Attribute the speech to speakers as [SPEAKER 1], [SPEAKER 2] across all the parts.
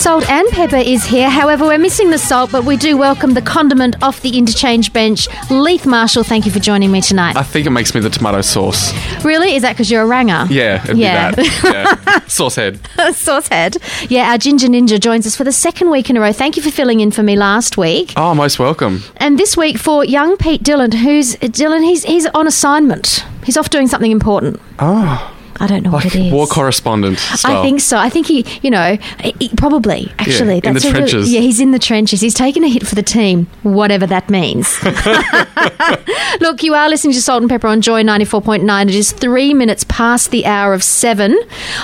[SPEAKER 1] Salt and pepper is here. However, we're missing the salt, but we do welcome the condiment off the interchange bench. Leith Marshall, thank you for joining me tonight.
[SPEAKER 2] I think it makes me the tomato sauce.
[SPEAKER 1] really? Is that because you're a ranger?
[SPEAKER 2] Yeah, it'd
[SPEAKER 1] Yeah.
[SPEAKER 2] be that. Yeah. Sauce head.
[SPEAKER 1] Sauce head. Yeah, our Ginger Ninja joins us for the second week in a row. Thank you for filling in for me last week.
[SPEAKER 2] Oh, most welcome.
[SPEAKER 1] And this week for young Pete Dillon, who's Dylan, he's he's on assignment. He's off doing something important.
[SPEAKER 2] Oh,
[SPEAKER 1] I don't know
[SPEAKER 2] like
[SPEAKER 1] what it is.
[SPEAKER 2] war correspondent style.
[SPEAKER 1] I think so. I think he, you know, he, probably actually.
[SPEAKER 2] in the
[SPEAKER 1] a really-
[SPEAKER 2] trenches.
[SPEAKER 1] yeah, he's in the trenches. He's taken a hit for the team, whatever that means. Look, you are listening to Salt and Pepper on Joy ninety four point nine. It is three minutes past the hour of seven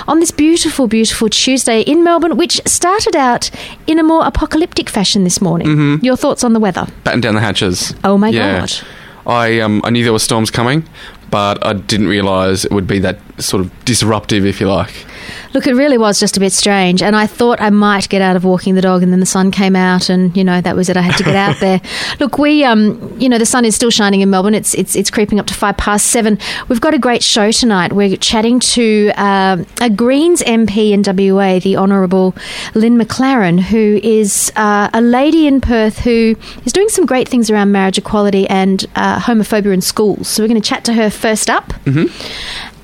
[SPEAKER 1] on this beautiful, beautiful Tuesday in Melbourne, which started out in a more apocalyptic fashion this morning.
[SPEAKER 2] Mm-hmm.
[SPEAKER 1] Your thoughts on the weather?
[SPEAKER 2] Batten down the hatches.
[SPEAKER 1] Oh my
[SPEAKER 2] Yeah.
[SPEAKER 1] God.
[SPEAKER 2] I um I knew there were storms coming, but I didn't realise it would be that sort of disruptive, if you like.
[SPEAKER 1] Look, it really was just a bit strange, and I thought I might get out of walking the dog, and then the sun came out, and you know that was it. I had to get out there. Look, we, um, you know, the sun is still shining in Melbourne. It's it's it's creeping up to five past seven. We've got a great show tonight. We're chatting to um a Greens MP in WA, the Honourable Lynn MacLaren, who is uh, a lady in Perth who is doing some great things around marriage equality and uh, homophobia in schools. So we're going to chat to her first up.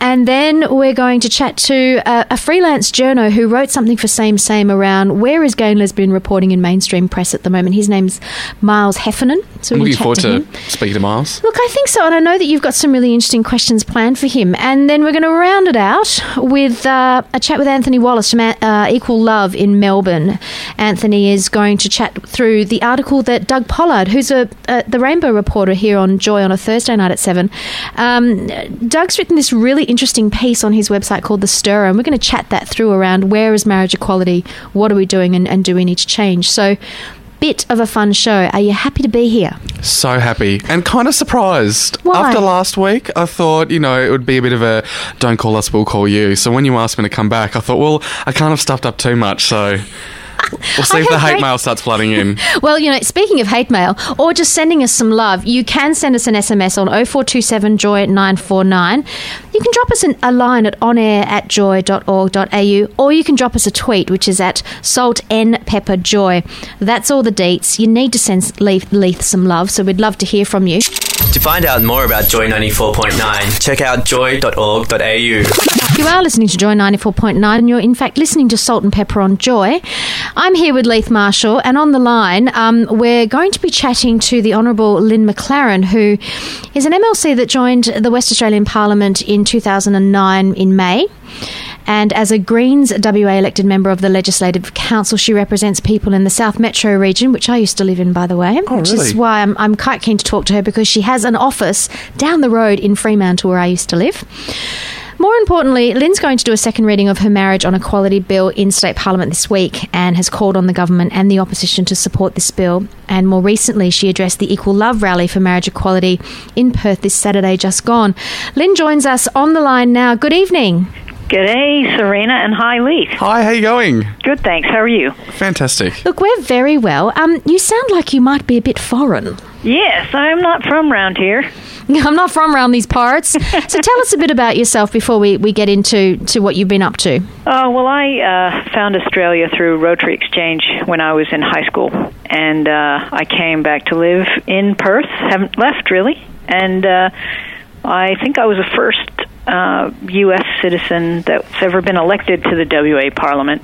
[SPEAKER 1] And then we're going to chat to a, a freelance journo who wrote something for Same Same around where is gay and lesbian reporting in mainstream press at the moment. His name's Miles Heffernan. So
[SPEAKER 2] I'm
[SPEAKER 1] we're
[SPEAKER 2] looking forward
[SPEAKER 1] to
[SPEAKER 2] to speaking to Miles.
[SPEAKER 1] Look, I think so, and I know that you've got some really interesting questions planned for him. And then we're going to round it out with uh, a chat with Anthony Wallace from uh, Equal Love in Melbourne. Anthony is going to chat through the article that Doug Pollard, who's a, uh, the Rainbow reporter here on Joy on a Thursday night at seven, um, Doug's written this really interesting piece on his website called The Stirrer, and we're going to chat that through around where is marriage equality, what are we doing, and, and do we need to change? So. Bit of a fun show. Are you happy to be here?
[SPEAKER 2] So happy and kind of surprised.
[SPEAKER 1] Why?
[SPEAKER 2] After last week, I thought, you know, it would be a bit of a don't call us, we'll call you. So when you asked me to come back, I thought, well, I can't have stuffed up too much, so we'll see if the hate
[SPEAKER 1] great-
[SPEAKER 2] mail starts flooding in.
[SPEAKER 1] Well, you know, speaking of hate mail or just sending us some love, you can send us an SMS on 0427 Joy 949. You can drop us an, a line at onair at joy.org.au or you can drop us a tweet, which is at salt n pepper joy. That's all the deets. You need to send Leith, Leith some love, so we'd love to hear from you.
[SPEAKER 3] To find out more about Joy 94.9, check out joy.org.au.
[SPEAKER 1] You are listening to Joy 94.9 and you're in fact listening to Salt and Pepper on Joy. I'm here with Leith Marshall and on the line um, we're going to be chatting to the Honourable Lynn MacLaren who is an MLC that joined the West Australian Parliament in 2009 in May. And as a Greens WA elected member of the Legislative Council, she represents people in the South Metro region, which I used to live in, by the way. Oh, which is why I'm, I'm quite keen to talk to her because she has an office down the road in Fremantle where I used to live. More importantly, Lynn's going to do a second reading of her marriage on equality bill in state parliament this week and has called on the government and the opposition to support this bill. And more recently, she addressed the Equal Love rally for marriage equality in Perth this Saturday just gone. Lynn joins us on the line now. Good evening.
[SPEAKER 4] G'day, Serena, and hi, Leith.
[SPEAKER 2] Hi, how you going?
[SPEAKER 4] Good, thanks. How are you?
[SPEAKER 2] Fantastic.
[SPEAKER 1] Look, we're very well. Um, you sound like you might be a bit foreign.
[SPEAKER 4] Yes, I'm not from round here.
[SPEAKER 1] I'm not from around these parts. so tell us a bit about yourself before we, we get into to what you've been up to.
[SPEAKER 4] Oh, well, I uh, found Australia through Rotary Exchange when I was in high school, and uh, I came back to live in Perth. Haven't left really, and uh, I think I was the first uh, U.S. citizen that's ever been elected to the WA Parliament.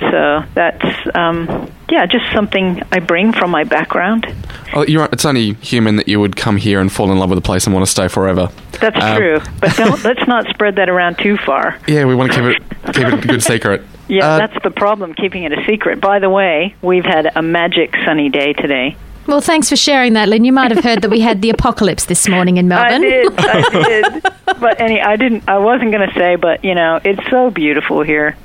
[SPEAKER 4] So that's um, yeah, just something I bring from my background.
[SPEAKER 2] Oh, you're, it's only human that you would come here and fall in love with the place and want to stay forever.
[SPEAKER 4] That's
[SPEAKER 2] Um,
[SPEAKER 4] true, but don't let's not spread that around too far.
[SPEAKER 2] Yeah, we want to keep it keep it a good secret.
[SPEAKER 4] Yeah,
[SPEAKER 2] Uh,
[SPEAKER 4] that's the problem, keeping it a secret. By the way, we've had a magic sunny day today.
[SPEAKER 1] Well, thanks for sharing that, Lynn. You might have heard that we had the apocalypse this morning in Melbourne.
[SPEAKER 4] I
[SPEAKER 1] Melbourne.
[SPEAKER 4] did, I did. But any, I didn't. I wasn't going to say, but you know, it's so beautiful here.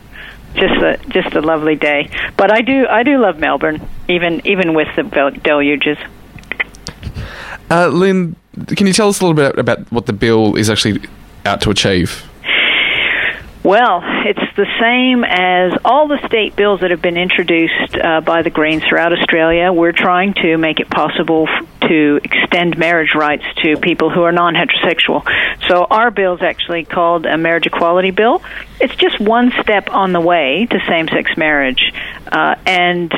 [SPEAKER 4] Just a just a lovely day. But I do I do love Melbourne, even even with the deluges.
[SPEAKER 2] Uh, Lynn, can you tell us a little bit about what the bill is actually out to achieve?
[SPEAKER 4] Well, it's the same as all the state bills that have been introduced uh, by the Greens throughout Australia. We're trying to make it possible f- to extend marriage rights to people who are non heterosexual. So our bill is actually called a marriage equality bill. It's just one step on the way to same sex marriage. Uh, and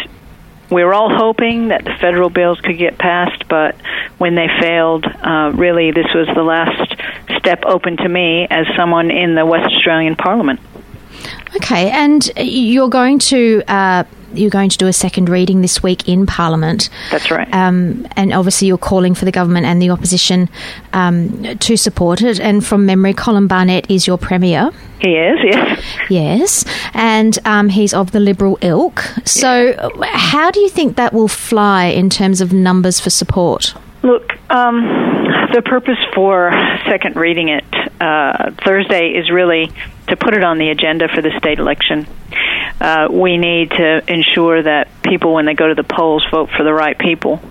[SPEAKER 4] we were all hoping that the federal bills could get passed, but when they failed, uh, really this was the last step open to me as someone in the West Australian Parliament.
[SPEAKER 1] Okay, and you're going to uh, you're going to do a second reading this week in Parliament.
[SPEAKER 4] That's right.
[SPEAKER 1] Um, and obviously, you're calling for the government and the opposition um, to support it. And from memory, Colin Barnett is your premier.
[SPEAKER 4] he is, yes.
[SPEAKER 1] Yes, and um, he's of the Liberal ilk. So, how do you think that will fly in terms of numbers for support?
[SPEAKER 4] Look, um, the purpose for second reading it uh, Thursday is really to put it on the agenda for the state election. Uh, we need to ensure that people, when they go to the polls, vote for the right people.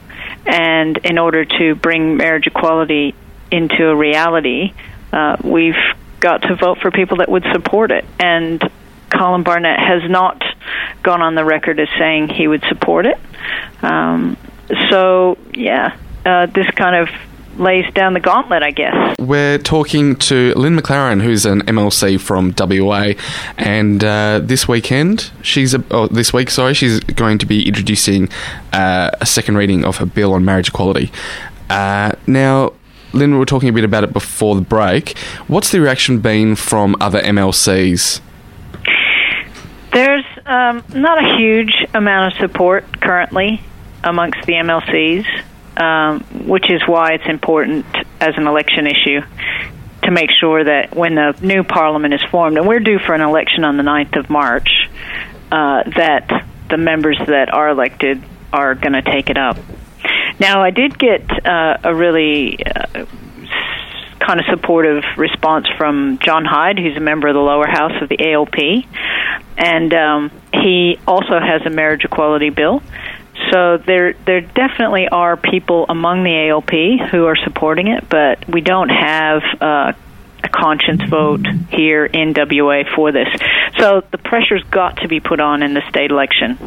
[SPEAKER 4] And in order to bring marriage equality into a reality, uh, we've got to vote for people that would support it. And Colin Barnett has not gone on the record as saying he would support it. Um, so, yeah, uh, this kind of lays down the gauntlet, I guess.
[SPEAKER 2] We're talking to Lynn MacLaren, who's an MLC from WA, and uh, this weekend, she's a, oh, this week, sorry, she's going to be introducing uh, a second reading of her bill on marriage equality. Uh, now, Lynn, we were talking a bit about it before the break. What's the reaction been from other MLCs?
[SPEAKER 4] There's um, not a huge amount of support currently amongst the MLCs, um, which is why it's important as an election issue to make sure that when the new parliament is formed, and we're due for an election on the 9th of March, uh, that the members that are elected are going to take it up. Now, I did get uh, a really uh, kind of supportive response from John Hyde, who's a member of the lower house of the ALP, and um, he also has a marriage equality bill. So there, there definitely are people among the ALP who are supporting it, but we don't have uh, a conscience vote here in WA for this. So the pressure's got to be put on in the state election.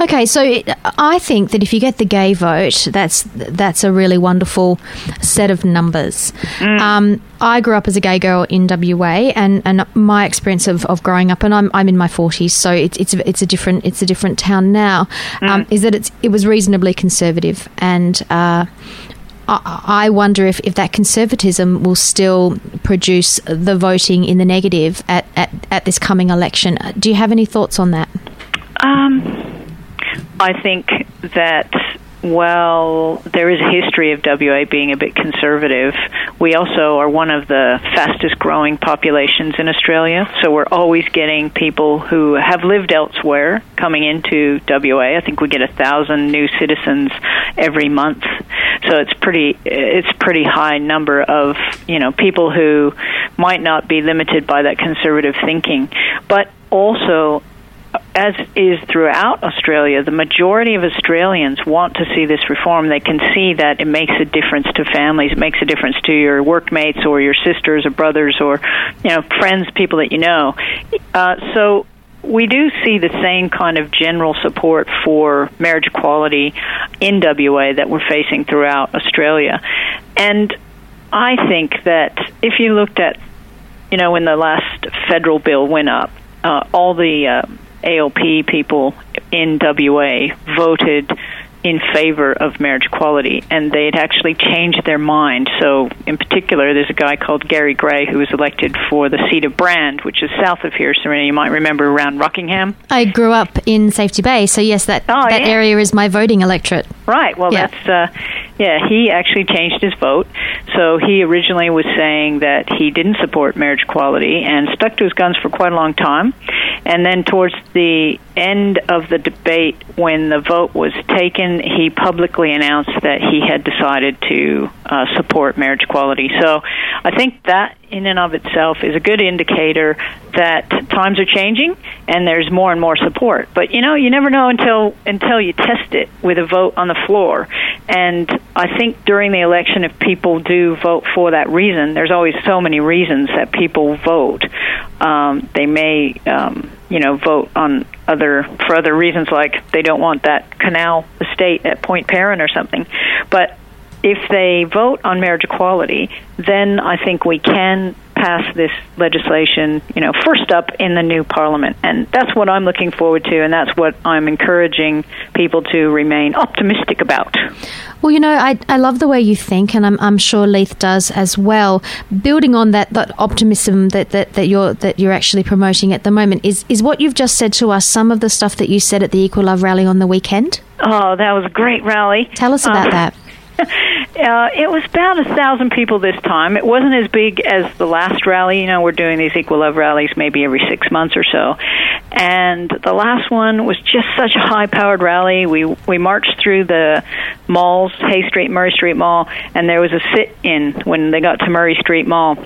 [SPEAKER 1] Okay, so I think that if you get the gay vote, that's that's a really wonderful set of numbers. Um, I grew up as a gay girl in WA, and, and my experience of, of growing up, and I'm, I'm in my forties, so it's it's a, it's a different it's a different town now. Um, is that it's it was reasonably conservative, and uh, I wonder if, if that conservatism will still produce the voting in the negative at, at, at this coming election. Do you have any thoughts on that?
[SPEAKER 4] Um, I think that while there is a history of WA being a bit conservative, we also are one of the fastest growing populations in Australia. So we're always getting people who have lived elsewhere coming into WA. I think we get a thousand new citizens every month. So it's pretty it's pretty high number of you know people who might not be limited by that conservative thinking, but also as is throughout Australia, the majority of Australians want to see this reform. They can see that it makes a difference to families. It makes a difference to your workmates or your sisters or brothers or you know friends, people that you know. Uh, so we do see the same kind of general support for marriage equality in WA that we're facing throughout Australia, and I think that if you looked at, you know, when the last federal bill went up, uh, all the uh, ALP people in WA voted in favor of marriage equality, and they had actually changed their mind. So, in particular, there's a guy called Gary Gray who was elected for the seat of Brand, which is south of here. Serena, you might remember around Rockingham.
[SPEAKER 1] I grew up in Safety Bay, so yes, that
[SPEAKER 4] Oh,
[SPEAKER 1] that
[SPEAKER 4] yeah.
[SPEAKER 1] area is my voting electorate.
[SPEAKER 4] Right. Well,
[SPEAKER 1] Yeah.
[SPEAKER 4] that's uh, yeah. He actually changed his vote. So he originally was saying that he didn't support marriage equality and stuck to his guns for quite a long time. And then towards the end of the debate, when the vote was taken, he publicly announced that he had decided to uh, support marriage equality. So I think that, in and of itself, is a good indicator that times are changing and there's more and more support. But you know, you never know until until you test it with a vote on the floor. And I think during the election, if people do vote for that reason, there's always so many reasons that people vote. Um, they may. Um, you know, vote on other for other reasons, like they don't want that canal estate at Point Peron or something. But if they vote on marriage equality, then I think we can pass this legislation, you know, first up in the new parliament. And that's what I'm looking forward to, and that's what I'm encouraging people to remain optimistic about.
[SPEAKER 1] Well, you know, I, I love the way you think, and I'm, I'm sure Leith does as well. Building on that, that optimism that, that, that you're that you're actually promoting at the moment is is what you've just said to us. Some of the stuff that you said at the Equal Love rally on the weekend.
[SPEAKER 4] Oh, that was a great rally.
[SPEAKER 1] Tell us about uh, that.
[SPEAKER 4] Uh, it was about a thousand people this time. It wasn't as big as the last rally. You know, we're doing these Equal Love rallies maybe every six months or so, and the last one was just such a high-powered rally. We we marched through the malls, Hay Street, Murray Street Mall, and there was a sit-in when they got to Murray Street Mall,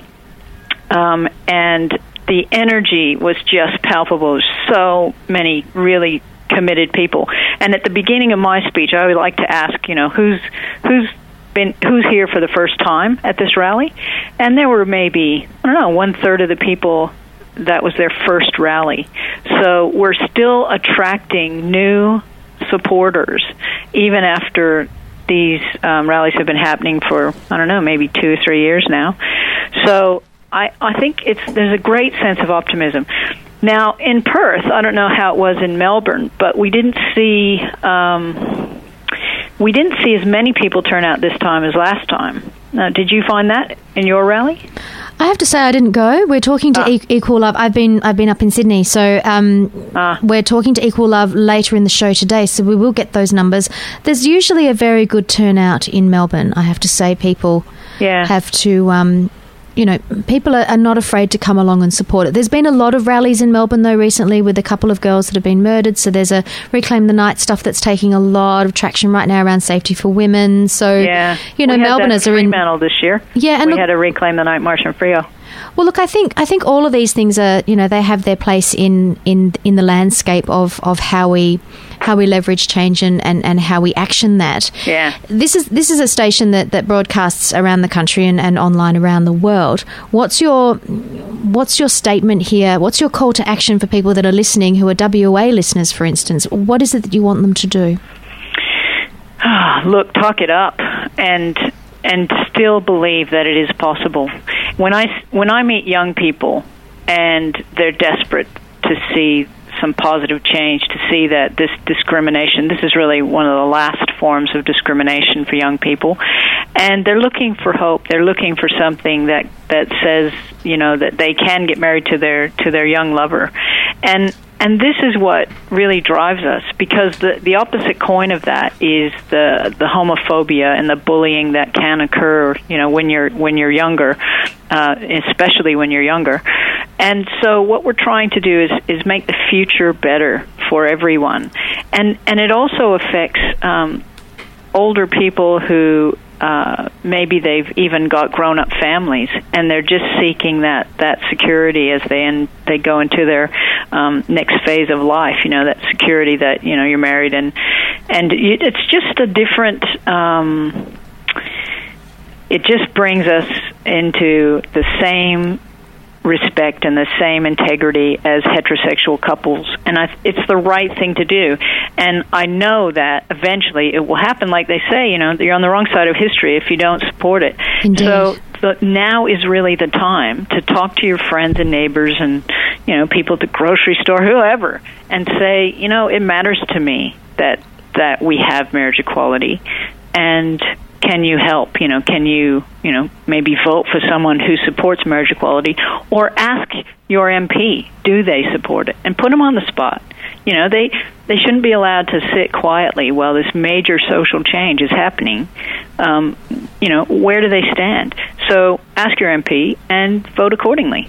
[SPEAKER 4] um, and the energy was just palpable. So many really committed people. And at the beginning of my speech, I would like to ask, you know, who's who's been who's here for the first time at this rally, and there were maybe I don't know one third of the people that was their first rally. So we're still attracting new supporters even after these um, rallies have been happening for I don't know maybe two or three years now. So I I think it's there's a great sense of optimism. Now in Perth, I don't know how it was in Melbourne, but we didn't see. Um, we didn't see as many people turn out this time as last time. Uh, did you find that in your rally?
[SPEAKER 1] I have to say I didn't go. We're talking to ah. Equal Love. I've been I've been up in Sydney, so um, ah. we're talking to Equal Love later in the show today. So we will get those numbers. There's usually a very good turnout in Melbourne. I have to say, people yeah. have to um, you know, people are, are, not afraid to come along and support it. There's been a lot of rallies in Melbourne, though, recently with a couple of girls that have been murdered. So there's a Reclaim the Night stuff that's taking a lot of traction right now around safety for women. So,
[SPEAKER 4] yeah.
[SPEAKER 1] you know,
[SPEAKER 4] Melbourners
[SPEAKER 1] are in.
[SPEAKER 4] this year.
[SPEAKER 1] Yeah,
[SPEAKER 4] and we look, had a Reclaim the Night march in Freo.
[SPEAKER 1] Well, look, I think I think all of these things are you know they have their place in in in the landscape of of how we how we leverage change and, and, and how we action that.
[SPEAKER 4] Yeah.
[SPEAKER 1] This is this is a station that, that broadcasts around the country and, and online around the world. What's your what's your statement here? What's your call to action for people that are listening who are WA listeners, for instance? What is it that you want them to do?
[SPEAKER 4] Ah, look, talk it up and and still believe that it is possible. When I when I meet young people and they're desperate to see some positive change to see that this discrimination this is really one of the last forms of discrimination for young people and they're looking for hope they're looking for something that that says you know that they can get married to their to their young lover and and this is what really drives us because the the opposite coin of that is the the homophobia and the bullying that can occur you know when you're when you're younger uh, especially when you're younger. And so what we're trying to do is is make the future better for everyone. And and it also affects um, older people who uh, maybe they've even got grown up families and they're just seeking that that security as they in, they go into their um, next phase of life you know that security that you know you're married and and it's just a different um, it just brings us into the same respect and the same integrity as heterosexual couples. And I, it's the right thing to do. And i know that eventually it will happen. Like they say you know you're on the wrong side of history if you don't support it.
[SPEAKER 1] Indeed.
[SPEAKER 4] so the, now is really the time to talk to your friends and neighbors and you know people at the grocery store whoever and say you know it matters to me that that we have marriage equality. And can you help? You know, can you, you know, maybe vote for someone who supports marriage equality or ask your MP, do they support it? And put them on the spot. You know, they they shouldn't be allowed to sit quietly while this major social change is happening. Um, you know, where do they stand? So ask your MP and vote accordingly.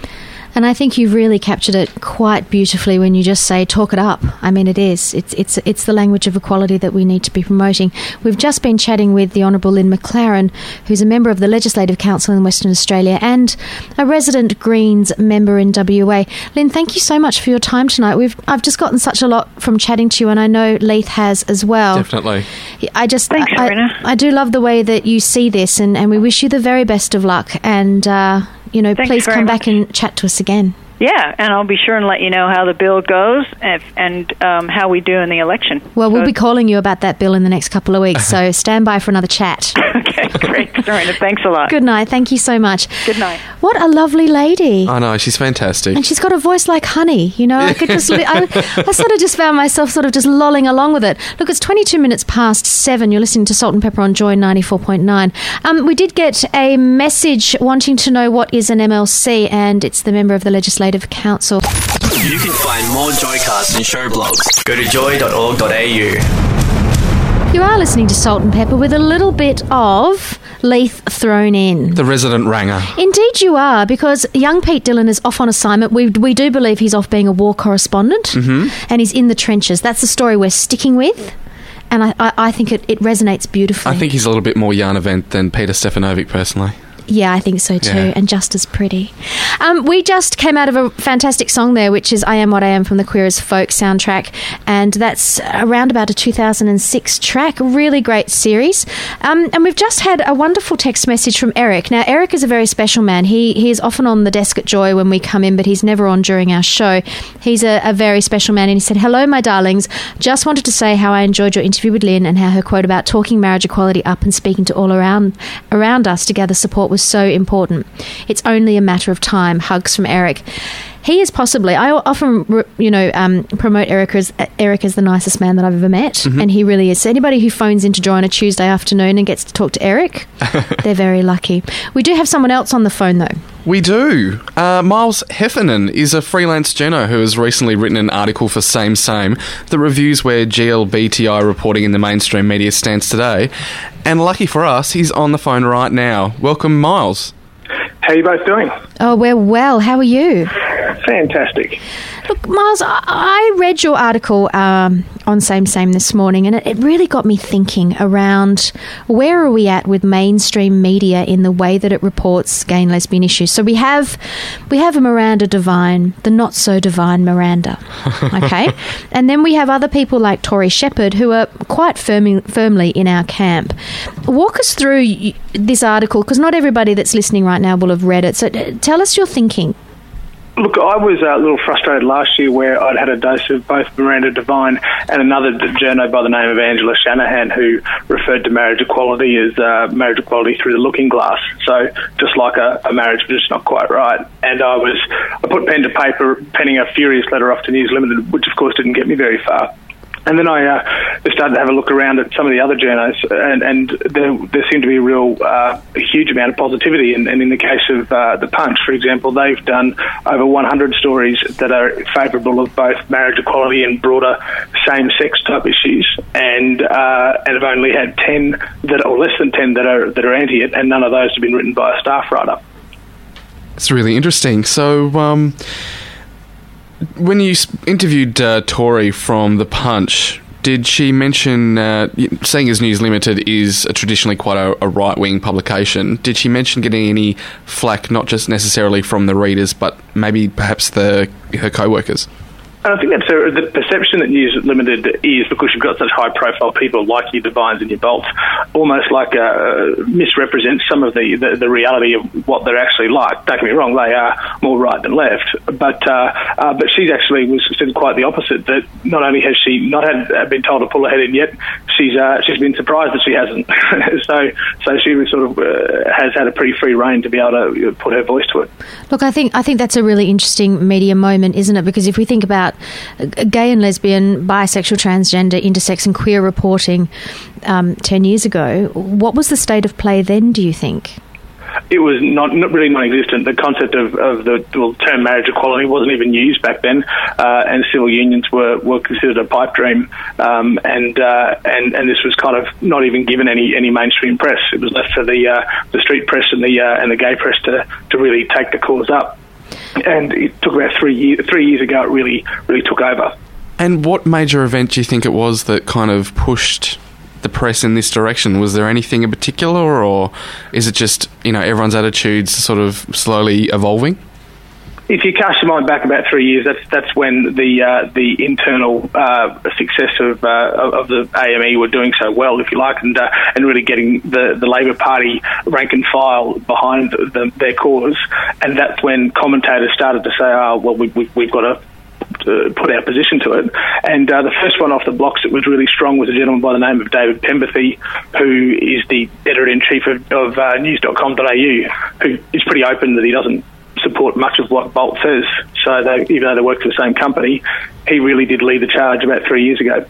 [SPEAKER 1] And I think you've really captured it quite beautifully when you just say "talk it up." I mean, it is. It's it's it's the language of equality that we need to be promoting. We've just been chatting with the Honourable Lynn MacLaren, who's a member of the Legislative Council in Western Australia and a resident Greens member in WA. Lynn, thank you so much for your time tonight. We've I've just gotten such a lot from chatting to you, and I know Leith has as well.
[SPEAKER 2] Definitely.
[SPEAKER 1] I just
[SPEAKER 4] Thanks,
[SPEAKER 1] I, I, I do love the way that you see this, and, and we wish you the very best of luck. And uh, you know,
[SPEAKER 4] Thanks
[SPEAKER 1] please come back and chat to us again.
[SPEAKER 4] Yeah, and I'll be sure and let you know how the bill goes and, and um, how we do in the election.
[SPEAKER 1] Well, we'll
[SPEAKER 4] So-
[SPEAKER 1] be calling you about that bill in the next couple of weeks, so stand by for another chat.
[SPEAKER 4] okay, great, Serena. Thanks a lot.
[SPEAKER 1] Good night. Thank you so much.
[SPEAKER 4] Good night.
[SPEAKER 1] What a lovely lady.
[SPEAKER 2] I know, she's fantastic.
[SPEAKER 1] and she's got a voice like honey, you know. I could just, li- I, I sort of just found myself sort of just lolling along with it. Look, it's twenty-two minutes past seven. You're listening to Salt and Pepper on Joy ninety-four point nine. Um, we did get a message wanting to know what is an MLC, and it's the member of the Legislative Council.
[SPEAKER 3] You can find more Joycasts and show blogs. Go to joy.org.au.
[SPEAKER 1] You are listening to Salt and Pepper with a little bit of Leith thrown in.
[SPEAKER 2] the resident ranger.
[SPEAKER 1] Indeed, you are, because young Pete Dillon is off on assignment. We, we do believe he's off being a war correspondent,
[SPEAKER 2] Mm-hmm.
[SPEAKER 1] and he's in the trenches. That's the story we're sticking with, and I, I, I think it, it resonates beautifully.
[SPEAKER 2] I think he's a little bit more yarn event than Peter Stefanovic, personally.
[SPEAKER 1] Yeah, I think so too,
[SPEAKER 2] Yeah.
[SPEAKER 1] and just as pretty. Um, we just came out of a fantastic song there, which is "I Am What I Am" from the Queer as Folk soundtrack, and that's around about a 2006 track. Really great series. Um, and we've just had a wonderful text message from Eric. Now, Eric is a very special man. He he is often on the desk at Joy when we come in, but he's never on during our show. He's a, a very special man, and he said, "Hello, my darlings. Just wanted to say how I enjoyed your interview with Lynn and how her quote about talking marriage equality up and speaking to all around around us to gather support was so important. It's only a matter of time. Hugs from Eric. He is possibly. I often, you know, um, promote Eric as Eric as the nicest man that I've ever met, and he really is. So anybody who phones in to join a Tuesday afternoon and gets to talk to Eric, they're very lucky. We do have someone else on the phone though.
[SPEAKER 2] We do. Uh, Miles Heffernan is a freelance journo who has recently written an article for Same Same that reviews where GLBTI reporting in the mainstream media stands today. And lucky for us, he's on the phone right now. Welcome, Miles.
[SPEAKER 5] How are you both doing?
[SPEAKER 1] Oh, we're well. How are you?
[SPEAKER 5] Fantastic.
[SPEAKER 1] Look, Miles, I, I read your article um, on Same Same this morning, and it, it really got me thinking around where are we at with mainstream media in the way that it reports gay and lesbian issues. So we have we have a Miranda Devine, the not so divine Miranda, okay, and then we have other people like Tory Shepherd who are quite firmly firmly in our camp. Walk us through this article because not everybody that's listening right now will have read it. So uh, tell us your thinking.
[SPEAKER 5] Look, I was a little frustrated last year where I'd had a dose of both Miranda Devine and another journo by the name of Angela Shanahan who referred to marriage equality as uh, marriage equality through the looking glass. So just like a, a marriage, but just not quite right. And I was, I put pen to paper, penning a furious letter off to News Limited, which of course didn't get me very far. And then I uh, started to have a look around at some of the other journos, and, and there, there seemed to be a real uh, huge amount of positivity. And, and in the case of uh, the Punch, for example, they've done over 100 stories that are favourable of both marriage equality and broader same-sex type issues, and uh, and have only had 10 that, or less than 10 that are that are anti it, and none of those have been written by a staff writer.
[SPEAKER 2] It's really interesting. So, um, when you interviewed uh, Tory from The Punch, did she mention, uh, seeing as News Limited is traditionally quite a, a right wing publication, did she mention getting any flack, not just necessarily from the readers, but maybe perhaps the her co workers?
[SPEAKER 5] And I think that's a, the perception that News Limited is because you've got such high profile people like your Devines and your Bolts, almost like uh, misrepresents some of the, the, the reality of what they're actually like. Don't get me wrong, they are more right than left. But uh, uh, but she's actually was said quite the opposite. That not only has she not had uh, been told to pull her head in yet, she's uh, she's been surprised that she hasn't. so so she was sort of uh, has had a pretty free reign to be able to put her voice to it.
[SPEAKER 1] Look, I think I think that's a really interesting media moment, isn't it? Because if we think about uh, gay and lesbian, bisexual, transgender, intersex, and queer reporting um, ten years ago, what was the state of play then? Do you think?
[SPEAKER 5] it was not, not really non-existent. The concept of, of the well, term marriage equality wasn't even used back then, uh, and civil unions were, were considered a pipe dream. Um, and, uh, and and this was kind of not even given any, any mainstream press. It was left for the uh, the street press and the uh, and the gay press to, to really take the cause up. And it took about three years. Three years ago, it really really took over.
[SPEAKER 2] And what major event do you think it was that kind of pushed the press in this direction? Was there anything in particular, or is it just you know everyone's attitudes sort of slowly evolving?
[SPEAKER 5] If you cast your mind back about three years, that's that's when the uh, the internal uh, success of uh, of the AME were doing so well, if you like, and uh, and really getting the, the Labor Party rank and file behind the, their cause, and that's when commentators started to say, "Oh, well, we, we, we've got to." put our position to it. And uh, the first one off the blocks that was really strong was a gentleman by the name of David Penberthy, who is the editor in chief of, of uh, news.com.au, who is pretty open that he doesn't support much of what Bolt says. So they, even though they work for the same company, he really did lead the charge about three years ago.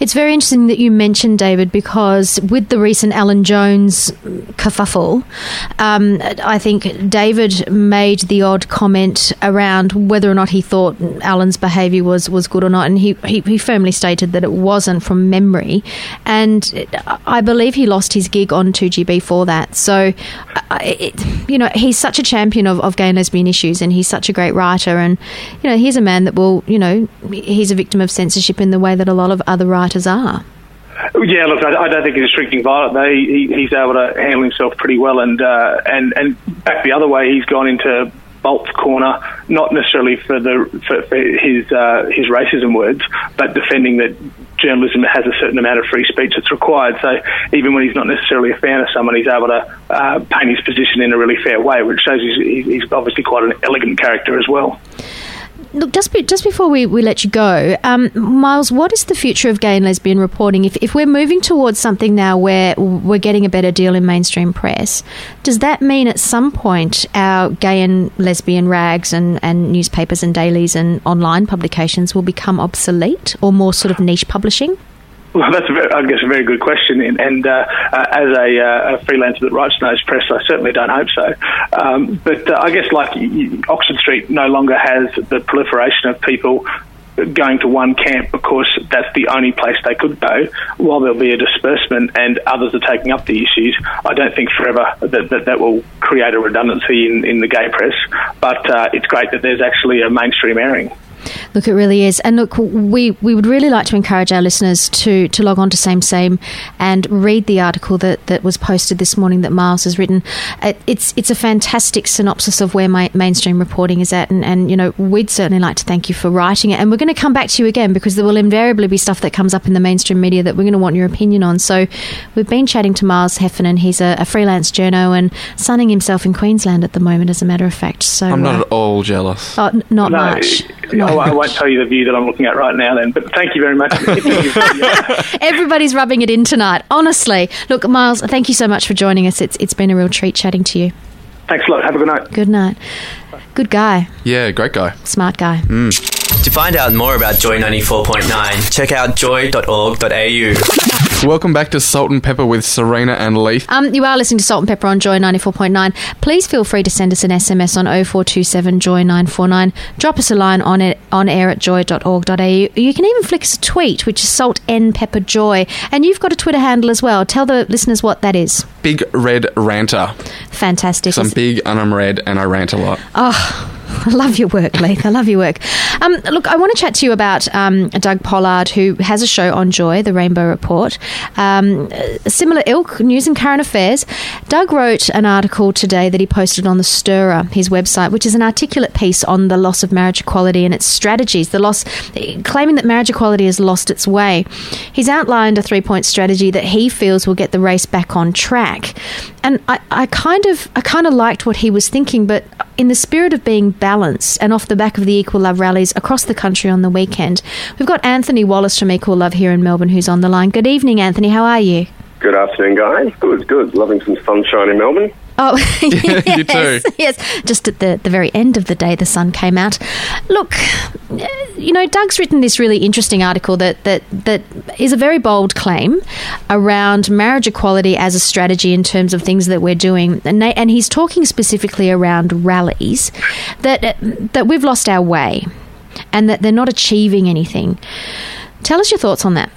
[SPEAKER 1] It's very interesting that you mentioned David because with the recent Alan Jones kerfuffle, um, I think David made the odd comment around whether or not he thought Alan's behaviour was, was good or not, and he, he, he firmly stated that it wasn't from memory, and I believe he lost his gig on 2GB for that. So, it, you know, he's such a champion of, of gay and lesbian issues, and he's such a great writer, and you know, he's a man that will, you know, he's a victim of censorship in the way that a lot of other the writers are.
[SPEAKER 5] Yeah, look, I, don't think he's a shrinking violet. Though he, he's able to handle himself pretty well, and uh, and and back the other way, he's gone into Bolt's corner, not necessarily for the for, for his uh, his racism words, but defending that journalism has a certain amount of free speech that's required. So even when he's not necessarily a fan of someone, he's able to uh, paint his position in a really fair way, which shows he's, he's obviously quite an elegant character as well.
[SPEAKER 1] Look, just be, just before we, we let you go, um, Miles, what is the future of gay and lesbian reporting? If, if we're moving towards something now where we're getting a better deal in mainstream press, does that mean at some point our gay and lesbian rags and, and newspapers and dailies and online publications will become obsolete or more sort of niche publishing?
[SPEAKER 5] Well, that's, a very, I guess, a very good question. And, uh, uh, as a, uh, a, freelancer that writes Nose Press, I certainly don't hope so. Um, but uh, I guess, like Oxford Street no longer has the proliferation of people going to one camp because that's the only place they could go. While there'll be a disbursement and others are taking up the issues, I don't think forever that that, that will create a redundancy in, in the gay press. But uh, it's great that there's actually a mainstream airing.
[SPEAKER 1] Look, it really is. And look, we, we would really like to encourage our listeners to, to log on to Same Same and read the article that, that was posted this morning that Miles has written. It's it's a fantastic synopsis of where my mainstream reporting is at. And, and, you know, we'd certainly like to thank you for writing it. And we're going to come back to you again because there will invariably be stuff that comes up in the mainstream media that we're going to want your opinion on. So we've been chatting to Miles Heffernan. He's a, a freelance journo and sunning himself in Queensland at the moment, as a matter of fact. So
[SPEAKER 2] I'm not uh, at all jealous.
[SPEAKER 1] Oh, n- not no, much.
[SPEAKER 5] No. I won't tell you the view that I'm looking at right now, then. But thank you very much.
[SPEAKER 1] Everybody's rubbing it in tonight. Honestly, look, Miles, thank you so much for joining us. It's it's been a real treat chatting to you.
[SPEAKER 5] Thanks a lot. Have a good night.
[SPEAKER 1] Good night. Good guy.
[SPEAKER 2] Yeah, great guy.
[SPEAKER 1] Smart guy.
[SPEAKER 2] Mm.
[SPEAKER 3] To find out more about Joy 94.9, check out joy.org.au.
[SPEAKER 2] Welcome back to Salt and Pepper with Serena and Leith.
[SPEAKER 1] Um, you are listening to Salt and Pepper on Joy 94.9. Please feel free to send us an SMS on 0427 Joy 949. Drop us a line on it on air at joy.org.au. You can even flick us a tweet, which is Salt and Pepper Joy. And you've got a Twitter handle as well. Tell the listeners what that is.
[SPEAKER 2] Big Red Ranter.
[SPEAKER 1] Fantastic.
[SPEAKER 2] So I'm big and I'm red and I rant a lot.
[SPEAKER 1] Oh. I love your work, Leith. I love your work. Um, look, I want to chat to you about um, Doug Pollard, who has a show on Joy, the Rainbow Report. Um, similar ilk, news and current affairs. Doug wrote an article today that he posted on the Stirrer, his website, which is an articulate piece on the loss of marriage equality and its strategies. The loss, claiming that marriage equality has lost its way. He's outlined a three-point strategy that he feels will get the race back on track. And I, I kind of, I kind of liked what he was thinking, but in the spirit of being balanced and off the back of the Equal Love rallies across the country on the weekend, we've got Anthony Wallace from Equal Love here in Melbourne who's on the line. Good evening, Anthony. How are you?
[SPEAKER 6] Good afternoon, guys. Good, good. Loving some sunshine in Melbourne.
[SPEAKER 1] Oh,
[SPEAKER 2] yes, you too.
[SPEAKER 1] Yes, just at the, the very end of the day, the sun came out. Look, uh, you know, Doug's written this really interesting article that, that, that is a very bold claim around marriage equality as a strategy in terms of things that we're doing. And, they, and he's talking specifically around rallies, that, uh, that we've lost our way and that they're not achieving anything. Tell us your thoughts on that.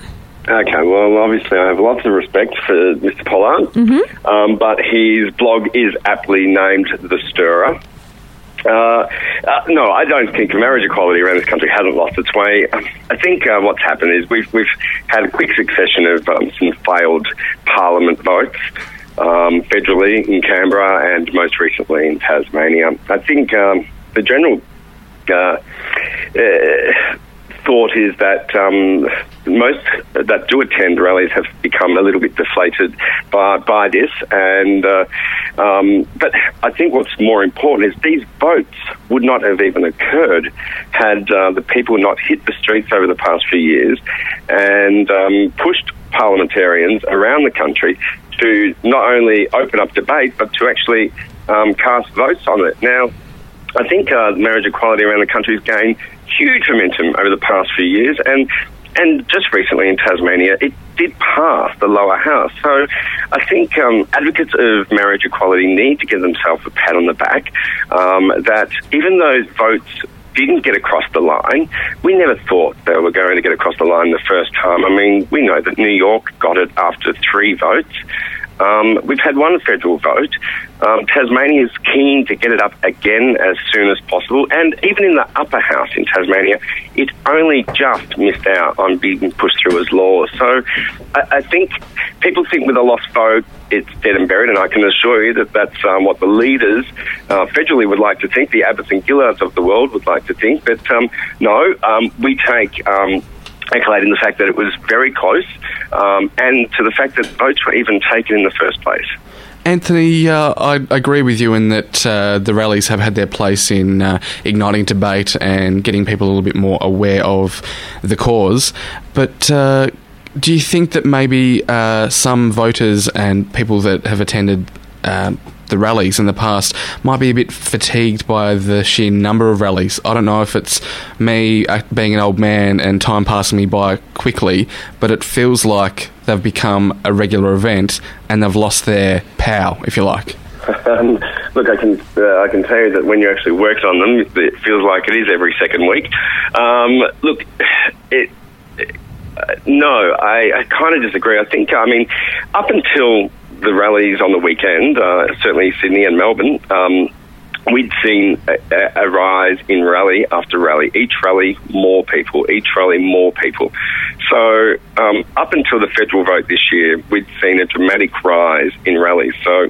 [SPEAKER 6] Okay, well, obviously, I have lots of respect for Mr. Pollard,
[SPEAKER 1] mm-hmm.
[SPEAKER 6] um, but his blog is aptly named The Stirrer. Uh, uh, no, I don't think marriage equality around this country hasn't lost its way. I think uh, what's happened is we've we've had a quick succession of um, some failed parliament votes. Um, federally in Canberra and most recently in Tasmania. I think um, the general uh, uh, thought is that um, most that do attend rallies have become a little bit deflated by, by this. And uh, um, but I think what's more important is these votes would not have even occurred had uh, the people not hit the streets over the past few years and um, pushed parliamentarians around the country to not only open up debate but to actually um, cast votes on it. Now, I think uh, marriage equality around the country has gained huge momentum over the past few years, and and just recently in Tasmania, it did pass the lower house. So I think um, advocates of marriage equality need to give themselves a pat on the back. Um, that even though votes didn't get across the line, we never thought they were going to get across the line the first time. I mean, we know that New York got it after three votes. Um, we've had one federal vote. Um, Tasmania is keen to get it up again as soon as possible, and even in the upper house in Tasmania, it only just missed out on being pushed through as law. So I, I think people think with a lost vote, it's dead and buried, and I can assure you that that's um, what the leaders uh, federally would like to think, the Abbotts and Gillards of the world would like to think. But um, no, um, we take um, accolading the fact that it was very close um, and to the fact that votes were even taken in the first place.
[SPEAKER 2] Anthony, uh, I agree with you in that uh, the rallies have had their place in uh, igniting debate and getting people a little bit more aware of the cause. But uh, do you think that maybe uh, some voters and people that have attended uh, the rallies in the past might be a bit fatigued by the sheer number of rallies. I don't know if it's me uh, being an old man and time passing me by quickly, but it feels like they've become a regular event and they've lost their pow, if you like.
[SPEAKER 6] Um, look, I can uh, I can tell you that when you actually worked on them, it feels like it is every second week. Um, look, it, uh, no, I, I kind of disagree. I think I mean up until the rallies on the weekend, uh, certainly Sydney and Melbourne, um, we'd seen a, a, rise in rally after rally. Each rally, more people. Each rally, more people. So um, up until the federal vote this year, we'd seen a dramatic rise in rallies. So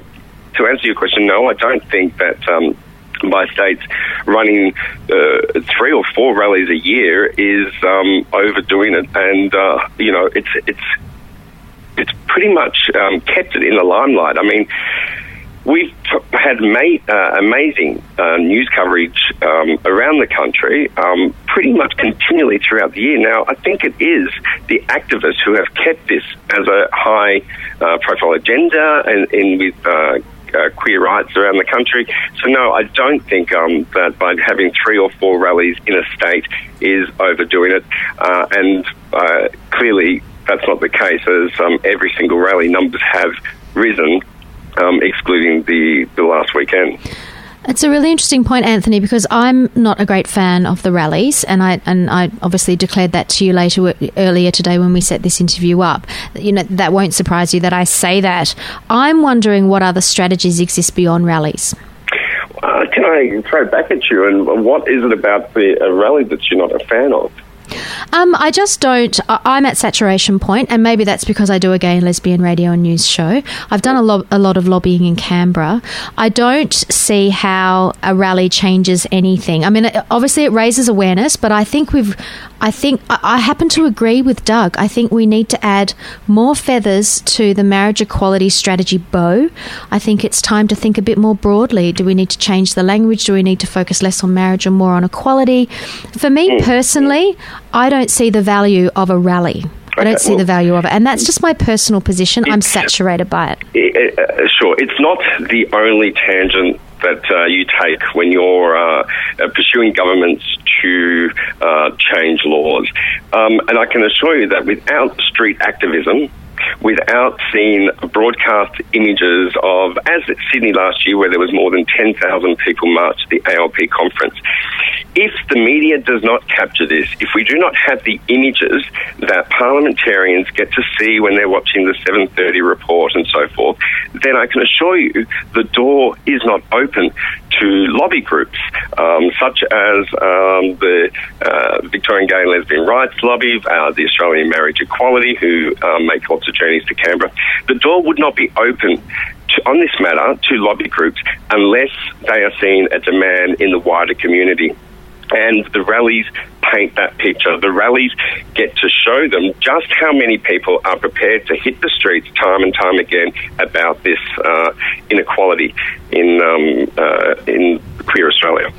[SPEAKER 6] to answer your question, no, I don't think that. Um, by states running uh, three or four rallies a year is um, overdoing it, and uh, you know it's it's it's pretty much um, kept it in the limelight. I mean, we've had ma- uh, amazing uh, news coverage um, around the country, um, pretty much continually throughout the year. Now, I think it is the activists who have kept this as a high uh, profile agenda and in with. Uh, uh, queer rights around the country. So, no, I don't think um, that by having three or four rallies in a state is overdoing it. Uh, and clearly, that's not the case, as um, every single rally numbers have risen, um, excluding the, the last weekend.
[SPEAKER 1] It's a really interesting point, Anthony, because I'm not a great fan of the rallies, and I and I obviously declared that to you later earlier today when we set this interview up. You know that won't surprise you that I say that. I'm wondering what other strategies exist beyond rallies.
[SPEAKER 6] Uh, can I throw back at you? And what is it about the rally that you're not a fan of?
[SPEAKER 1] Um, I just don't. I'm at saturation point, and maybe that's because I do a gay and lesbian radio and news show. I've done a, lo- a lot of lobbying in Canberra. I don't see how a rally changes anything. I mean, obviously it raises awareness, but I think we've. I think I happen to agree with Doug. I think we need to add more feathers to the marriage equality strategy bow. I think it's time to think a bit more broadly. Do we need to change the language? Do we need to focus less on marriage and more on equality? For me personally, I don't see the value of a rally. I don't see well, the value of it. And that's just my personal position. I'm saturated by it.
[SPEAKER 6] it uh, sure. It's not the only tangent that uh, you take when you're uh, uh pursuing governments to uh, change laws. Um, and I can assure you that without street activism, without seeing broadcast images of, as at Sydney last year, where there was more than 10,000 people march the ALP conference. If the media does not capture this, if we do not have the images that parliamentarians get to see when they're watching the 7:30 report and so forth, then I can assure you the door is not open to lobby groups um, such as um, the uh, Victorian Gay and Lesbian Rights Lobby, uh, the Australian Marriage Equality, who um, make lots of journeys to Canberra. The door would not be open to, on this matter to lobby groups unless they are seen a demand in the wider community. And the rallies paint that picture. The rallies get to show them just how many people are prepared to hit the streets time and time again about this uh, inequality in um, uh, in queer Australia.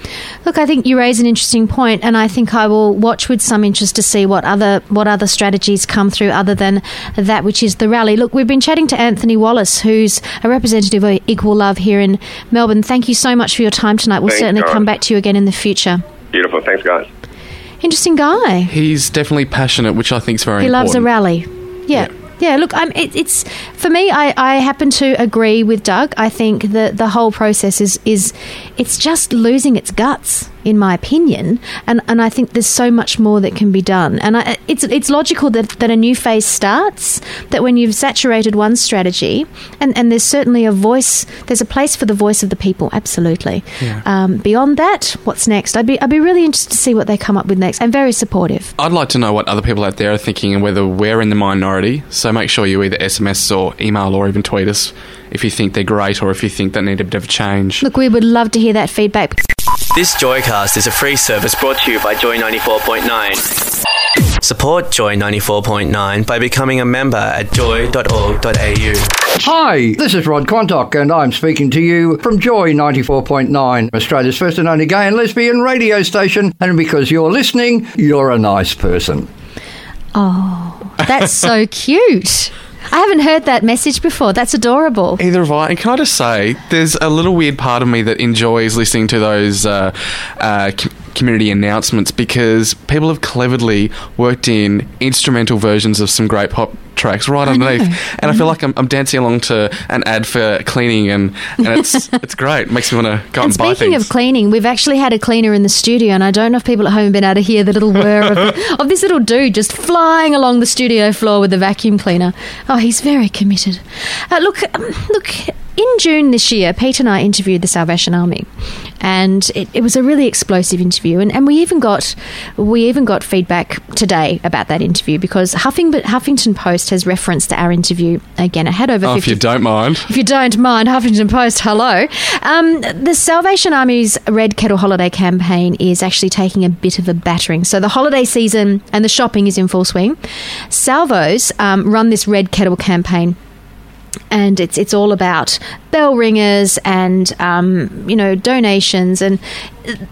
[SPEAKER 1] Look, I think you raise an interesting point, and I think I will watch with some interest to see what other what other strategies come through other than that which is the rally. Look, we've been chatting to Anthony Wallace, who's a representative of Equal Love here in Melbourne. Thank you so much for your time tonight. We'll
[SPEAKER 6] Thanks,
[SPEAKER 1] certainly
[SPEAKER 6] guys.
[SPEAKER 1] come back to you again in the future.
[SPEAKER 6] Beautiful. Thanks, guys.
[SPEAKER 1] Interesting guy.
[SPEAKER 2] He's definitely passionate, which I think is very
[SPEAKER 1] He
[SPEAKER 2] important.
[SPEAKER 1] loves a rally. Yeah. Yeah, look, I'm, it, it's for me. I, I happen to agree with Doug. I think that the whole process is is it's just losing its guts, in my opinion. And and I think there's so much more that can be done. And I, it's it's logical that, that a new phase starts. That when you've saturated one strategy, and and there's certainly a voice. There's a place for the voice of the people. Absolutely. Um, beyond that, what's next? I'd be I'd be really interested to see what they come up with next. I'm very supportive.
[SPEAKER 2] I'd like to know what other people out there are thinking and whether we're in the minority. So make sure you either SMS or email or even tweet us if you think they're great or if you think they need a bit of a change.
[SPEAKER 1] Look, we would love to hear that feedback.
[SPEAKER 3] This Joycast is a free service brought to you by Joy 94.9. Support Joy 94.9 by becoming a member at joy.org.au.
[SPEAKER 7] Hi, this is Rod Quantock, and I'm speaking to you from Joy 94.9, Australia's first and only gay and lesbian radio station. And because you're listening, you're a nice person.
[SPEAKER 1] Oh, that's so cute. I haven't heard that message before. That's adorable.
[SPEAKER 2] Either of I. And can I just say, there's a little weird part of me that enjoys listening to those uh, uh, com- community announcements because people have cleverly worked in instrumental versions of some great pop tracks right underneath, and I feel like I'm, I'm dancing along to an ad for cleaning, and, and it's it's great. It makes me want to go
[SPEAKER 1] And
[SPEAKER 2] and, buy things.
[SPEAKER 1] speaking of cleaning, we've actually had a cleaner in the studio, and I don't know if people at home have been able to hear the little whir of, of this little dude just flying along the studio floor with the vacuum cleaner. Oh, he's very committed. Uh, look, um, look. In June this year, Pete and I interviewed the Salvation Army, and it, it was a really explosive interview. And, and we even got we even got feedback today about that interview because Huffington, Huffington Post has referenced our interview again. It had over
[SPEAKER 2] oh,
[SPEAKER 1] 50
[SPEAKER 2] if you don't mind.
[SPEAKER 1] if you don't mind, Huffington Post, hello. Um, the Salvation Army's Red Kettle Holiday campaign is actually taking a bit of a battering. So the holiday season and the shopping is in full swing. Salvos um, run this Red Kettle campaign. And it's it's all about bell ringers and um, you know donations and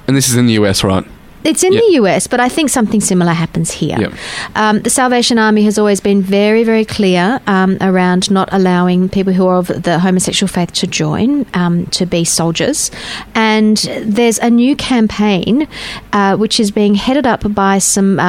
[SPEAKER 2] And this is in the US, right?
[SPEAKER 1] it's in
[SPEAKER 2] Yep.
[SPEAKER 1] the US, but I think something similar happens here.
[SPEAKER 2] Yep.
[SPEAKER 1] Um, the Salvation Army has always been very, very clear um, around not allowing people who are of the homosexual faith to join, um, to be soldiers. And there's a new campaign uh, which is being headed up by some.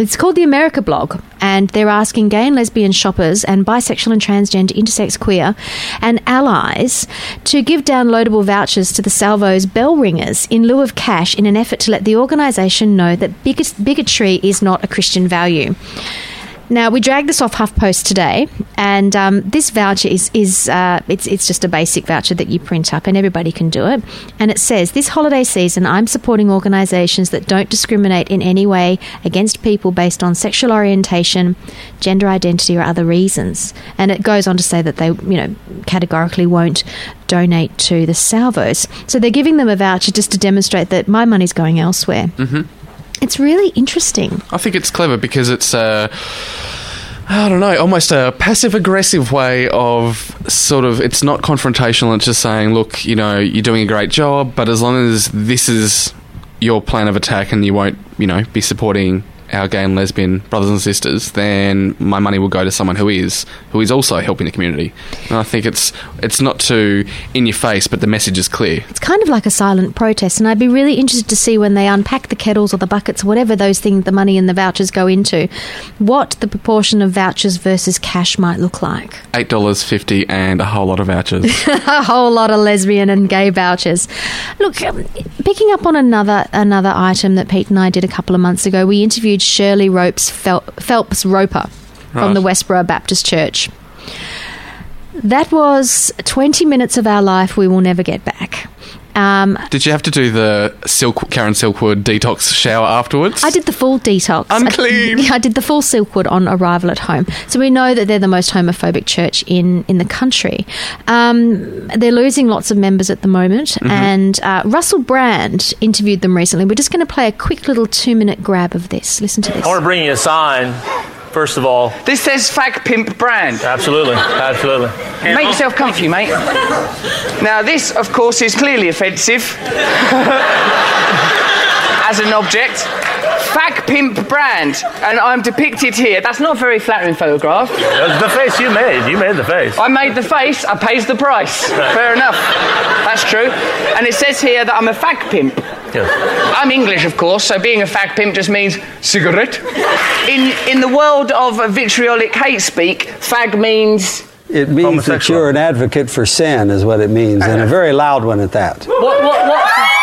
[SPEAKER 1] It's called the America blog, and they're asking gay and lesbian shoppers and bisexual and transgender, intersex, queer, and allies to give downloadable vouchers to the Salvos bell ringers in lieu of cash in an effort to let the organisation know that bigot- bigotry is not a Christian value. Now we dragged this off HuffPost today, and um, this voucher is is uh, it's it's just a basic voucher that you print up, and everybody can do it. And it says, "This holiday season, I'm supporting organisations that don't discriminate in any way against people based on sexual orientation, gender identity, or other reasons." And it goes on to say that they, you know, categorically won't donate to the Salvos. So they're giving them a voucher just to demonstrate that my money's going elsewhere. Mm-hmm. It's really interesting.
[SPEAKER 2] I think it's clever because it's uh, I don't know, almost a passive aggressive way of sort of it's not confrontational, it's just saying, look, you know, you're doing a great job, but as long as this is your plan of attack and you won't, you know, be supporting our gay and lesbian brothers and sisters, then my money will go to someone who is who is also helping the community. And I think it's it's not too in your face, but the message is clear.
[SPEAKER 1] It's kind of like a silent protest, and I'd be really interested to see when they unpack the kettles or the buckets, whatever those things, the money and the vouchers go into, what the proportion of vouchers versus cash might look like.
[SPEAKER 2] Eight dollars fifty and a whole lot of vouchers.
[SPEAKER 1] a whole lot of lesbian and gay vouchers. Look, um, picking up on another another item that Pete and I did a couple of months ago, we interviewed Shirley Ropes Fel- Phelps Roper from
[SPEAKER 2] Right.
[SPEAKER 1] the Westboro Baptist Church. That was 20 minutes of our life we will never get back. Um,
[SPEAKER 2] Did you have to do the Silk Karen Silkwood detox shower afterwards?
[SPEAKER 1] I did the full detox.
[SPEAKER 2] Unclean.
[SPEAKER 1] I, yeah, I did the full Silkwood on arrival at home. So we know that they're the most homophobic church in, in the country. Um, they're losing lots of members at the moment.
[SPEAKER 2] Mm-hmm.
[SPEAKER 1] And uh, Russell Brand interviewed them recently. We're just going to play a quick little two minute grab of this. Listen to this.
[SPEAKER 8] I want to bring you a sign, first of all.
[SPEAKER 9] This says Fag Pimp Brand.
[SPEAKER 8] Absolutely, absolutely.
[SPEAKER 9] Make yourself comfy, mate. Now, this, of course, is clearly offensive as an object. Fag Pimp Brand, and I'm depicted here. That's not a very flattering photograph.
[SPEAKER 8] The face you made. You made the face.
[SPEAKER 9] I made the face, I pays the price. Fair enough. That's true. And it says here that I'm a fag pimp.
[SPEAKER 8] Yes.
[SPEAKER 9] I'm English, of course, so being a fag pimp just means cigarette. In in the world of vitriolic hate speak, fag means
[SPEAKER 10] It means that you're an advocate for sin, is what it means, and a uh-huh. very loud one at that.
[SPEAKER 9] what what what? Oh,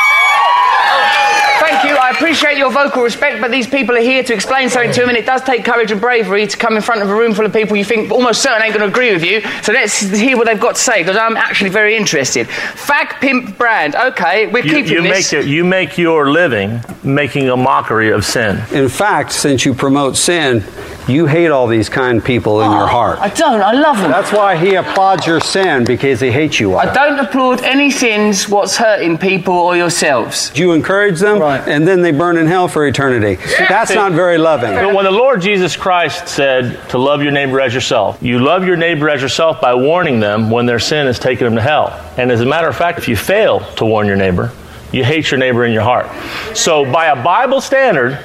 [SPEAKER 9] Thank you. I appreciate your vocal respect, but these people are here to explain something to them, and it does take courage and bravery to come in front of a room full of people you think almost certain ain't going to agree with you. So let's hear what they've got to say, because I'm actually very interested. Fag Pimp Brand. Okay, we're
[SPEAKER 8] You,
[SPEAKER 9] keeping
[SPEAKER 8] you
[SPEAKER 9] this.
[SPEAKER 8] make it, you make your living making a mockery of sin.
[SPEAKER 10] In fact, since you promote sin, you hate all these kind people in your oh, heart.
[SPEAKER 9] I don't. I love them.
[SPEAKER 10] That's why he applauds your sin because he hates you all.
[SPEAKER 9] I don't applaud any sins what's hurting people or yourselves.
[SPEAKER 10] Do you encourage them, right. and then they burn in hell for eternity. That's not very loving.
[SPEAKER 8] But when the Lord Jesus Christ said to love your neighbor as yourself, you love your neighbor as yourself by warning them when their sin is taking them to hell. And as a matter of fact, if you fail to warn your neighbor, you hate your neighbor in your heart. So, by a Bible standard,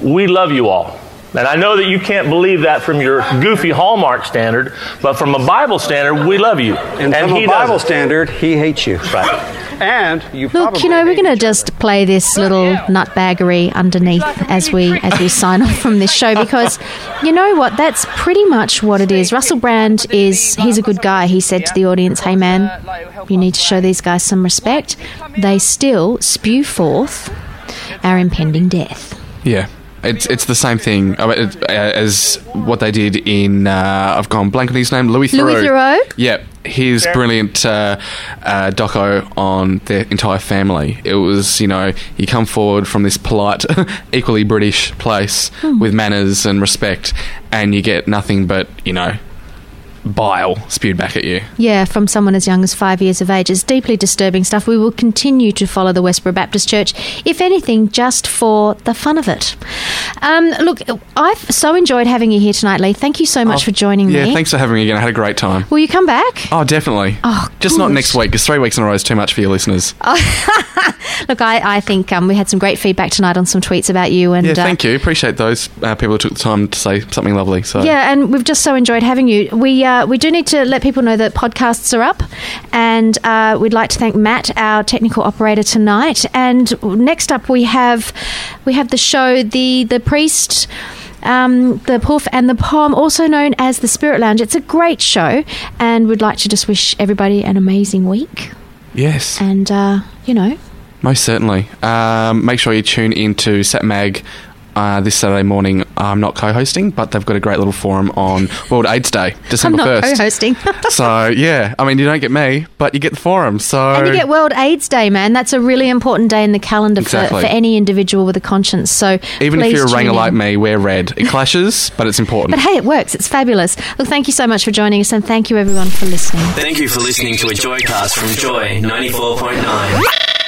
[SPEAKER 8] we love you all. And I know that you can't believe that from your goofy Hallmark standard, but from a Bible standard, we love you.
[SPEAKER 10] And, from
[SPEAKER 8] he
[SPEAKER 10] a Bible
[SPEAKER 8] doesn't.
[SPEAKER 10] standard, he hates you.
[SPEAKER 8] Right.
[SPEAKER 10] And you
[SPEAKER 1] Look, you know, we're going to just play this little nutbaggery underneath as we as we sign off from this show because you know what? That's pretty much what it is. Russell Brand is he's a good guy. He said to the audience, "Hey man, you need to show these guys some respect." They still spew forth our impending death.
[SPEAKER 2] Yeah. It's, it's the same thing I mean, it- uh, as what they did in uh, I've gone blank on his name Louis Theroux.
[SPEAKER 1] Louis Theroux?
[SPEAKER 2] Yeah, his brilliant uh, uh, doco on their entire family. It was you know you come forward from this polite, equally British place
[SPEAKER 1] Hmm.
[SPEAKER 2] with manners and respect, and you get nothing but you know bile spewed back at you.
[SPEAKER 1] Yeah, from someone as young as five years of age. It's deeply disturbing stuff. We will continue to follow the Westboro Baptist Church, if anything, just for the fun of it. Um, look, I've so enjoyed having you here tonight, Lee. Thank you so much for joining
[SPEAKER 2] Yeah,
[SPEAKER 1] me.
[SPEAKER 2] Yeah, thanks for having me again. I had a great time.
[SPEAKER 1] Will you come back?
[SPEAKER 2] Oh, definitely.
[SPEAKER 1] Oh,
[SPEAKER 2] Just not next week, because three weeks in a row is too much for your listeners.
[SPEAKER 1] Look, I, I think um, we had some great feedback tonight on some tweets about you. And
[SPEAKER 2] yeah,
[SPEAKER 1] uh,
[SPEAKER 2] thank you. Appreciate those uh, people who took the time to say something lovely. So
[SPEAKER 1] Yeah, and we've just so enjoyed having you. We uh, we do need to let people know that podcasts are up, and uh, we'd like to thank Matt, our technical operator tonight. And next up, we have we have the show, the the priest. Um, the Poof and the Poem, also known as the Spirit Lounge. It's a great show, and we'd like to just wish everybody an amazing week.
[SPEAKER 2] yes,
[SPEAKER 1] And, uh, you know,
[SPEAKER 2] most certainly. Um, make sure you tune in into SatMag. Uh, this Saturday morning, I'm not co-hosting, but they've got a great little forum on World AIDS Day, December first.
[SPEAKER 1] I'm
[SPEAKER 2] December
[SPEAKER 1] not
[SPEAKER 2] first.
[SPEAKER 1] co-hosting.
[SPEAKER 2] so yeah, I mean, you don't get me, but you get the forum. So
[SPEAKER 1] And you get World AIDS Day, man. That's a really important day in the calendar
[SPEAKER 2] Exactly.
[SPEAKER 1] for, for any individual with a conscience. So
[SPEAKER 2] even if you're a
[SPEAKER 1] tune
[SPEAKER 2] ranger like me, wear red. It clashes, but it's important.
[SPEAKER 1] But hey, it works. It's fabulous. Look, thank you so much for joining us, and thank you everyone for listening.
[SPEAKER 3] Thank you for listening to a Joycast from Joy 94.9.